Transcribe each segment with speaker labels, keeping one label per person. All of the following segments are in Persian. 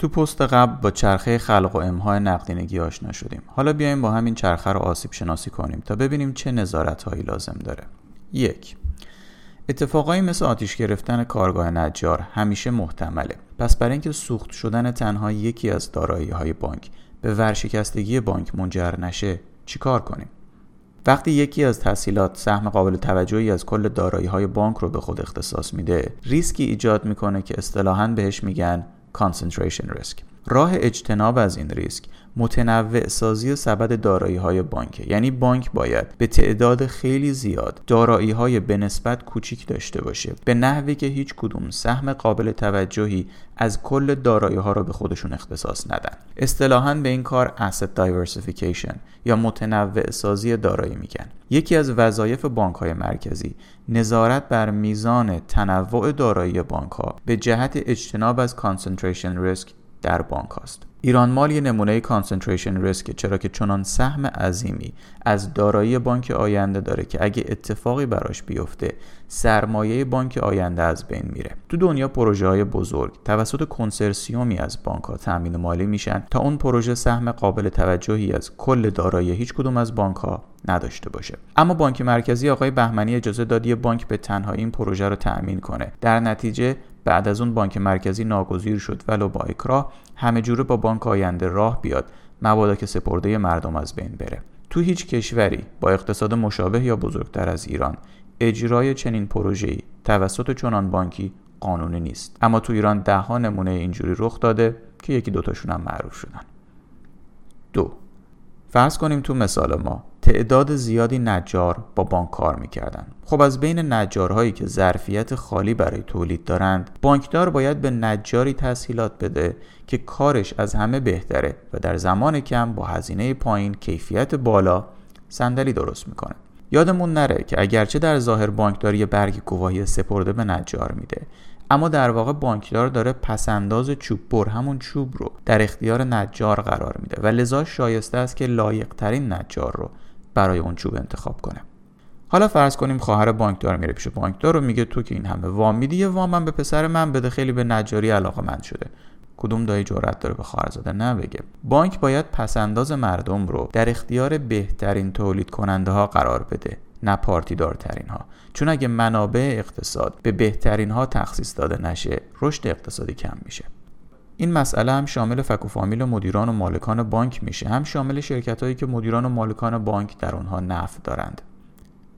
Speaker 1: تو پست قبل با چرخه خلق و امهای نقدینگی آشنا شدیم. حالا بیایم با همین چرخه رو آسیب شناسی کنیم تا ببینیم چه نظارت هایی لازم داره. یک اتفاقایی مثل آتیش گرفتن کارگاه نجار همیشه محتمله. پس برای اینکه سوخت شدن تنها یکی از دارایی های بانک به ورشکستگی بانک منجر نشه چیکار کنیم؟ وقتی یکی از تحصیلات سهم قابل توجهی از کل دارایی های بانک رو به خود اختصاص میده ریسکی ایجاد می‌کنه که اصطلاحا بهش میگن concentration risk راه اجتناب از این ریسک متنوع سازی سبد دارایی های بانک یعنی بانک باید به تعداد خیلی زیاد دارایی های به نسبت کوچیک داشته باشه. به نحوی که هیچ کدوم سهم قابل توجهی از کل دارایی ها را به خودشون اختصاص ندن. اصطلاحا به این کار asset diversification یا متنوع سازی دارایی میگن. یکی از وظایف بانک های مرکزی نظارت بر میزان تنوع دارایی بانک ها به جهت اجتناب از concentration risk در بانک هاست. ایران مال یه نمونه concentration risk چرا که چنان سهم عظیمی از دارایی بانک آینده داره که اگه اتفاقی براش بیفته سرمایه بانک آینده از بین میره. تو دنیا پروژه های بزرگ توسط کنسرسیومی از بانک ها تامین مالی میشن تا اون پروژه سهم قابل توجهی از کل دارایی هیچ کدوم از بانک ها نداشته باشه. اما بانک مرکزی آقای بهمنی اجازه داد یه بانک به تنهایی این پروژه رو تأمین کنه. در نتیجه بعد از اون بانک مرکزی ناگزیر شد ولو با اکراه همه جوره با بانک آینده راه بیاد. مبادا که سپرده مردم از بین بره. تو هیچ کشوری با اقتصاد مشابه یا بزرگتر از ایران اجرای چنین پروژه‌ای توسط چنان بانکی قانونی نیست. اما تو ایران ده ها نمونه اینجوری رخ داده که یکی دوتاشون هم معروف شدن. دو. فرض کنیم تو مثال ما تعداد زیادی نجار با بانک کار می‌کردن خب از بین نجارهایی که ظرفیت خالی برای تولید دارند بانکدار باید به نجاری تسهیلات بده که کارش از همه بهتره و در زمان کم با هزینه پایین کیفیت بالا صندلی درست می‌کنه. یادمون نره که اگرچه در ظاهر بانکدار یه برگ گواهی سپرده به نجار میده اما در واقع بانکدار داره پسنداز چوب بر همون چوب رو در اختیار نجار قرار میده و لذا شایسته است که لایق ترین نجار رو برای اون چوب انتخاب کنه. حالا فرض کنیم خواهر بانکدار میره پیش بانکدار و میگه تو که این همه وام میدی یه وام به پسر من بده خیلی به نجاری علاقه مند شده. کدوم دایی جرأت داره به خواهرزاده نبگه بانک باید پسنداز مردم رو در اختیار بهترین تولید کننده ها قرار بده نه پارتیدارترین ها چون اگه منابع اقتصاد به بهترین ها تخصیص داده نشه رشد اقتصادی کم میشه. این مسئله هم شامل فک و فامیل و مدیران و مالکان بانک میشه. هم شامل شرکت هایی که مدیران و مالکان بانک در اونها نفع دارند.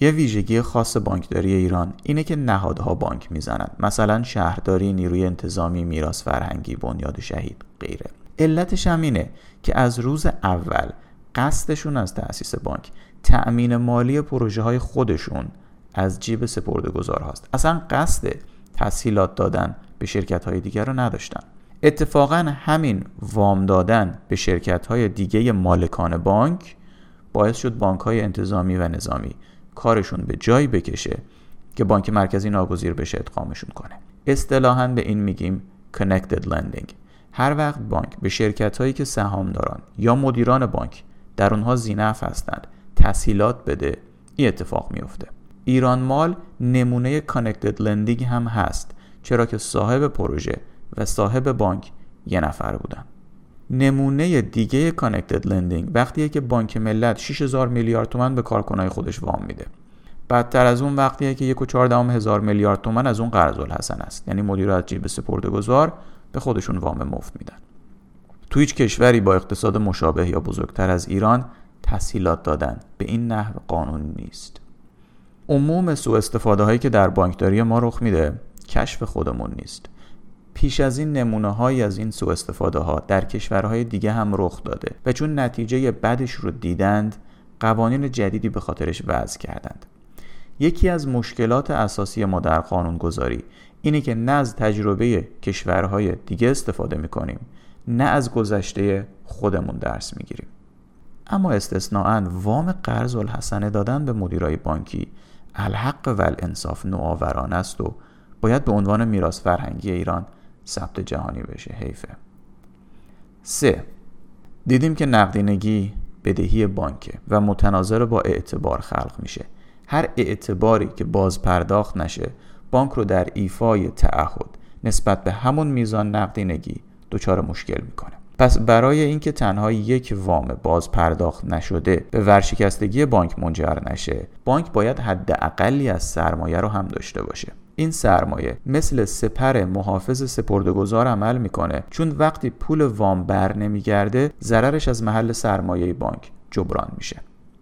Speaker 1: یه ویژگی خاص بانکداری ایران اینه که نهادها بانک می‌زنند. مثلا شهرداری نیروی انتظامی میراث فرهنگی بنیاد شهید غیره. علتش هم اینه که از روز اول قصدشون از تأسیس بانک تأمین مالی پروژه های خودشون از جیب سپرده گذار هاست اصلا قصد تسهیلات دادن به شرکت های دیگر رو نداشتن. اتفاقا همین وام دادن به شرکت های دیگه مالکان بانک باعث شد بانک های انتظامی و نظامی کارشون به جایی بکشه که بانک مرکزی ناگزیر بشه ادغامشون کنه. اصطلاحا به این میگیم connected lending. هر وقت بانک به شرکت هایی که سهامداران یا مدیران بانک در اونها ذی‌نفع هستند تسهیلات بده این اتفاق میفته ایران مال نمونه connected lending هم هست چرا که صاحب پروژه و صاحب بانک یه نفر بودن. نمونه دیگه connected lending وقتیه که بانک ملت 6000 میلیارد تومن به کارکنای خودش وام میده. بدتر از اون وقتیه که یک و هزار میلیارد تومن از اون قرض الحسن است. یعنی مدیر از جیب سپرده گذار به خودشون وام مفت میدن. تو هیچ کشوری با اقتصاد مشابه یا بزرگتر از ایران تسهیلات دادن به این نحو قانونی نیست. عموم سوء استفاده هایی که در بانکداری ما رخ میده کشف خودمون نیست. پیش از این نمونه هایی از این سوء استفاده ها در کشورهای دیگه هم رخ داده و چون نتیجه بدش رو دیدند قوانین جدیدی به خاطرش وضع کردند. یکی از مشکلات اساسی ما در قانون گذاری اینه که نه از تجربه کشورهای دیگه استفاده می‌کنیم نه از گذشته خودمون درس می‌گیریم. اما استثناعا وام قرض الحسنه دادن به مدیرای بانکی الحق و الانصاف نوآورانه است و باید به عنوان میراث فرهنگی ایران ثبت جهانی بشه. حیفه. سه. دیدیم که نقدینگی بدهی بانکه و متناظر با اعتبار خلق میشه. هر اعتباری که باز پرداخت نشه بانک رو در ایفای تعهد نسبت به همون میزان نقدینگی دچار مشکل می‌کنه. پس برای اینکه تنها یک وام باز پرداخت نشده به ورشکستگی بانک منجر نشه بانک باید حداقلی از سرمایه رو هم داشته باشه. این سرمایه مثل سپر محافظ سپردهگذار عمل می‌کنه. چون وقتی پول وام بر نمیگرده ضررش از محل سرمایه بانک جبران میشه.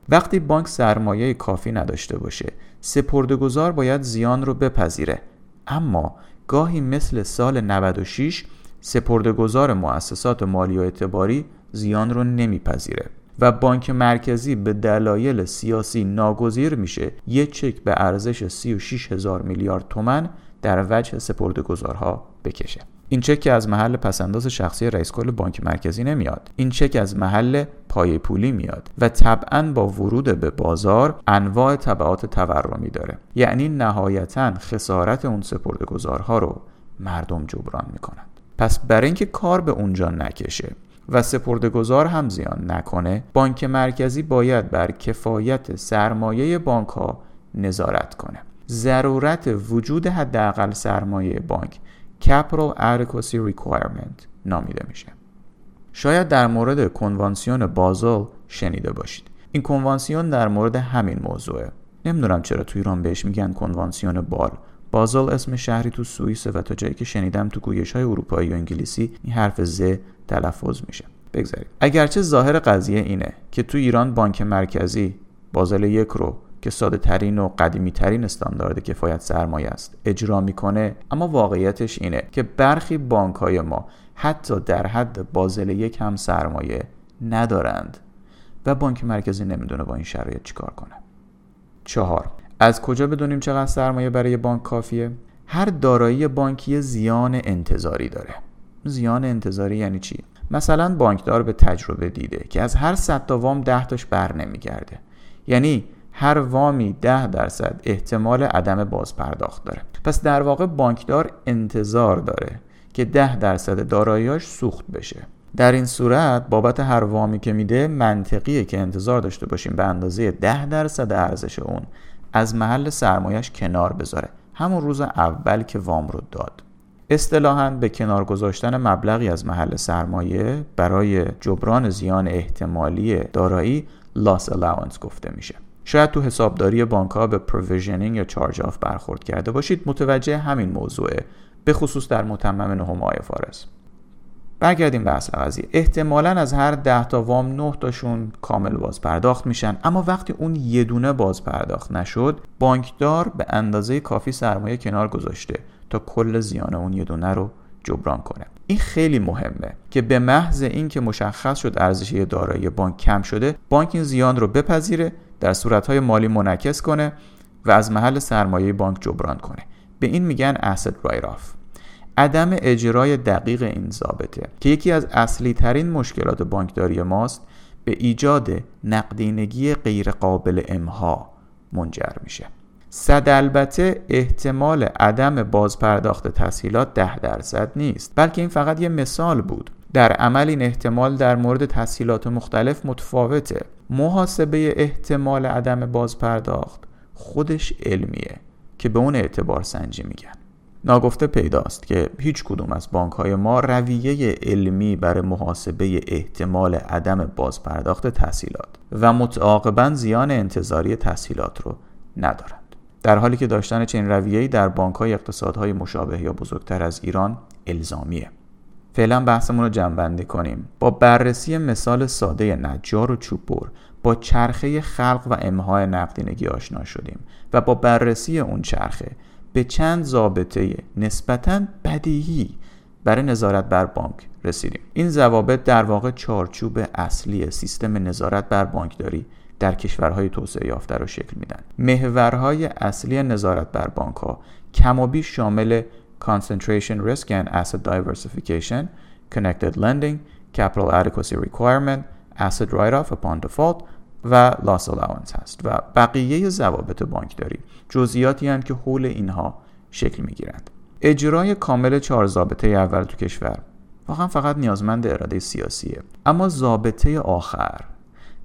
Speaker 1: وقتی بانک سرمایه کافی نداشته باشه سپردهگذار باید زیان رو بپذیره. اما گاهی مثل سال 96 سپردهگذار مؤسسات مالی و اعتباری زیان رو نمیپذیره. و بانک مرکزی به دلایل سیاسی ناگزیر میشه یک چک به ارزش 36 هزار میلیارد تومن در وجه سپردهگذارها بکشه. این چک از محل پسنداز شخصی رئیس کل بانک مرکزی نمیاد. این چک از محل پای پولی میاد و طبعا با ورود به بازار انواع طبعات تورمی داره. یعنی نهایتا خسارت اون سپردهگذارها رو مردم جبران می‌کنند. پس برای اینکه کار به اونجا نکشه و سپردهگذار هم زیان نکنه بانک مرکزی باید بر کفایت سرمایه بانک ها نظارت کنه. ضرورت وجود حداقل سرمایه بانک Capital Adequacy Requirement نامیده میشه. شاید در مورد کنوانسیون بازل شنیده باشید. این کنوانسیون در مورد همین موضوعه. نمی‌دونم چرا تو ایران بهش میگن کنوانسیون بال. بازل اسم شهری تو سوئیس و تا جایی که شنیدم تو گویش های اروپایی و انگلیسی این حرف ز تلفظ میشه. بگذاریم. اگرچه ظاهر قضیه اینه که تو ایران بانک مرکزی بازل یک رو که ساده ترین و قدیمی ترین استاندارد کفایت سرمایه است اجرا می‌کنه اما واقعیتش اینه که برخی بانک های ما حتی در حد بازل یک هم سرمایه ندارند و بانک مرکزی نمی‌دونه با این شرایط چیکار کنه. چهار از کجا بدونیم چقدر سرمایه برای بانک کافیه؟ هر دارایی بانکی زیان انتظاری داره. زیان انتظاری یعنی چی؟ مثلا بانکدار به تجربه دیده که از هر صد تا وام 10 تاش بر نمیگرده. یعنی هر وامی 10 درصد احتمال عدم بازپرداخت داره. پس در واقع بانکدار انتظار داره که 10 درصد داراییاش سوخت بشه. در این صورت بابت هر وامی که میده منطقیه که انتظار داشته باشیم به اندازه 10 درصد ارزش اون از محل سرمایش کنار بذاره. همون روز اول که وام رو داد. اصطلاحا به کنار گذاشتن مبلغی از محل سرمایه برای جبران زیان احتمالی دارایی loss allowance گفته میشه. شاید تو حسابداری بانک ها به provisioning یا charge off برخورد کرده باشید. متوجه همین موضوعه به خصوص در متمم نهم آی فارس برگردیم به اصل قضیه. احتمالا از هر ده تا وام 9 تاشون کامل باز پرداخت میشن. اما وقتی اون یه دونه باز پرداخت نشد بانکدار به اندازه کافی سرمایه کنار گذاشته. تا کل زیان اون یه دونه رو جبران کنه. این خیلی مهمه که به محض اینکه مشخص شد ارزش دارایی بانک کم شده بانک این زیان رو بپذیره در صورتهای مالی منعکس کنه و از محل سرمایه بانک جبران کنه. به این میگن asset write off عدم اجرای دقیق این ضابطه که یکی از اصلی ترین مشکلات بانکداری ماست به ایجاد نقدینگی غیرقابل امها منجر میشه. صد البته احتمال عدم بازپرداخت تسهیلات ده درصد نیست بلکه این فقط یه مثال بود. در عمل این احتمال در مورد تسهیلات مختلف متفاوته. محاسبه احتمال عدم بازپرداخت خودش علمیه که به اون اعتبار سنجی میگن. ناگفته پیداست که هیچ کدوم از بانک های ما رویه علمی برای محاسبه احتمال عدم بازپرداخت تسهیلات و متعاقبا زیان انتظاری تسهیلات رو ندارند در حالی که داشتن چنین رویه‌ای در بانک های اقتصادهای مشابه یا بزرگتر از ایران الزامیه. فعلا بحثمون رو جنبندی کنیم. با بررسی مثال ساده نجار و چوببر با چرخه خلق و امهای نقدینگی آشنا شدیم و با بررسی اون چرخه به چند ضابطه نسبتا بدیهی برای نظارت بر بانک رسیدیم. این ضوابط در واقع چارچوب اصلی سیستم نظارت بر بانکداری در کشورهای توسعه یافته را شکل میدن. محورهای اصلی نظارت بر بانک ها کم و بیش شامل concentration risk and asset diversification connected lending capital adequacy requirement asset write-off upon default و loss allowance هست و بقیه ضوابط بانکداری جزئیاتی هستند که حول اینها شکل می‌گیرند. اجرای کامل چهار ضابطه اول تو کشور واقعا فقط نیازمند اراده سیاسیه اما ضابطه آخر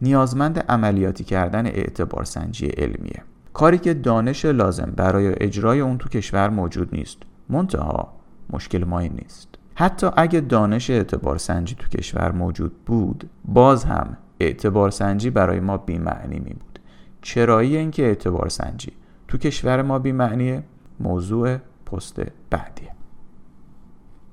Speaker 1: نیازمند عملیاتی کردن اعتبار سنجی علمیه. کاری که دانش لازم برای اجرای اون تو کشور موجود نیست. منتها مشکل ما این نیست. حتی اگه دانش اعتبار سنجی تو کشور موجود بود باز هم اعتبار سنجی برای ما بیمعنی می بود. چرایی اینکه اعتبار سنجی تو کشور ما بیمعنیه؟ موضوع پست بعدیه.